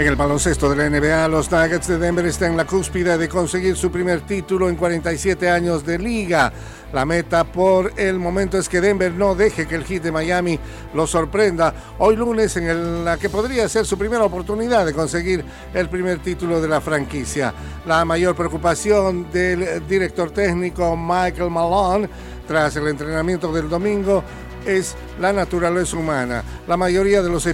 En el baloncesto de la NBA, los Nuggets de Denver están en la cúspide de conseguir su primer título en 47 años de liga. La meta por el momento es que Denver no deje que el hit de Miami lo sorprenda hoy lunes en la que podría ser su primera oportunidad de conseguir el primer título de la franquicia. La mayor preocupación del director técnico Michael Malone tras el entrenamiento del domingo es la naturaleza humana. La mayoría de los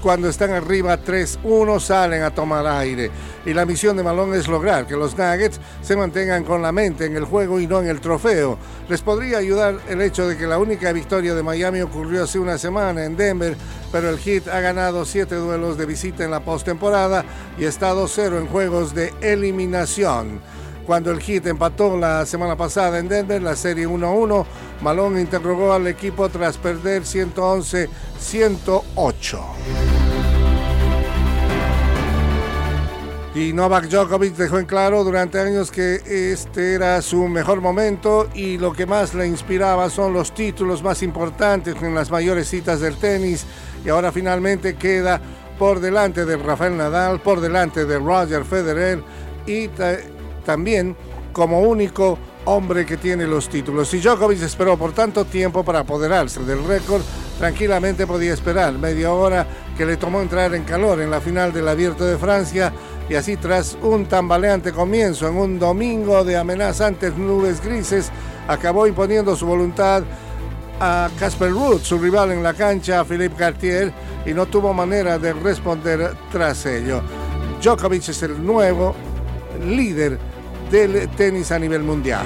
cuando están arriba 3-1 salen a tomar aire. Y la misión de Malone es lograr que los Nuggets se mantengan con la mente en el juego y no en el trofeo. Les podría ayudar el hecho de que la única victoria de Miami ocurrió hace una semana en Denver, pero el Heat ha ganado 7 duelos de visita en la postemporada y está 2-0 en juegos de eliminación. Cuando el Heat empató la semana pasada en Denver, la serie 1-1, Malone interrogó al equipo tras perder 111-108. Y Novak Djokovic dejó en claro durante años que este era su mejor momento y lo que más le inspiraba son los títulos más importantes en las mayores citas del tenis y ahora finalmente queda por delante de Rafael Nadal, por delante de Roger Federer y también como único hombre que tiene los títulos. Y Djokovic esperó por tanto tiempo para apoderarse del récord, tranquilamente podía esperar media hora que le tomó entrar en calor en la final del Abierto de Francia y así tras un tambaleante comienzo en un domingo de amenazantes nubes grises, acabó imponiendo su voluntad a Casper Ruud, su rival en la cancha, Philippe Cartier, y no tuvo manera de responder tras ello. Djokovic es el nuevo líder del tenis a nivel mundial.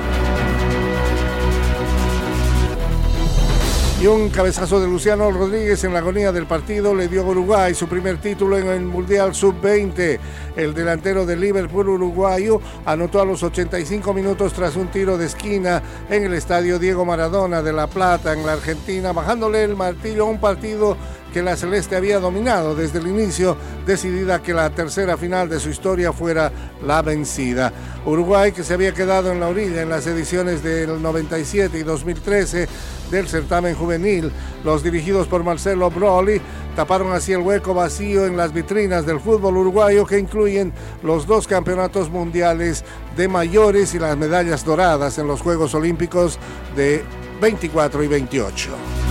Y un cabezazo de Luciano Rodríguez en la agonía del partido le dio a Uruguay su primer título en el Mundial Sub-20. El delantero del Liverpool uruguayo anotó a los 85 minutos tras un tiro de esquina en el estadio Diego Maradona de La Plata, en la Argentina, bajándole el martillo a un partido que la Celeste había dominado desde el inicio, decidida que la tercera final de su historia fuera la vencida. Uruguay, que se había quedado en la orilla en las ediciones del 97 y 2013 del certamen juvenil, los dirigidos por Marcelo Broly, taparon así el hueco vacío en las vitrinas del fútbol uruguayo que incluyen los dos campeonatos mundiales de mayores y las medallas doradas en los Juegos Olímpicos de 24 y 28.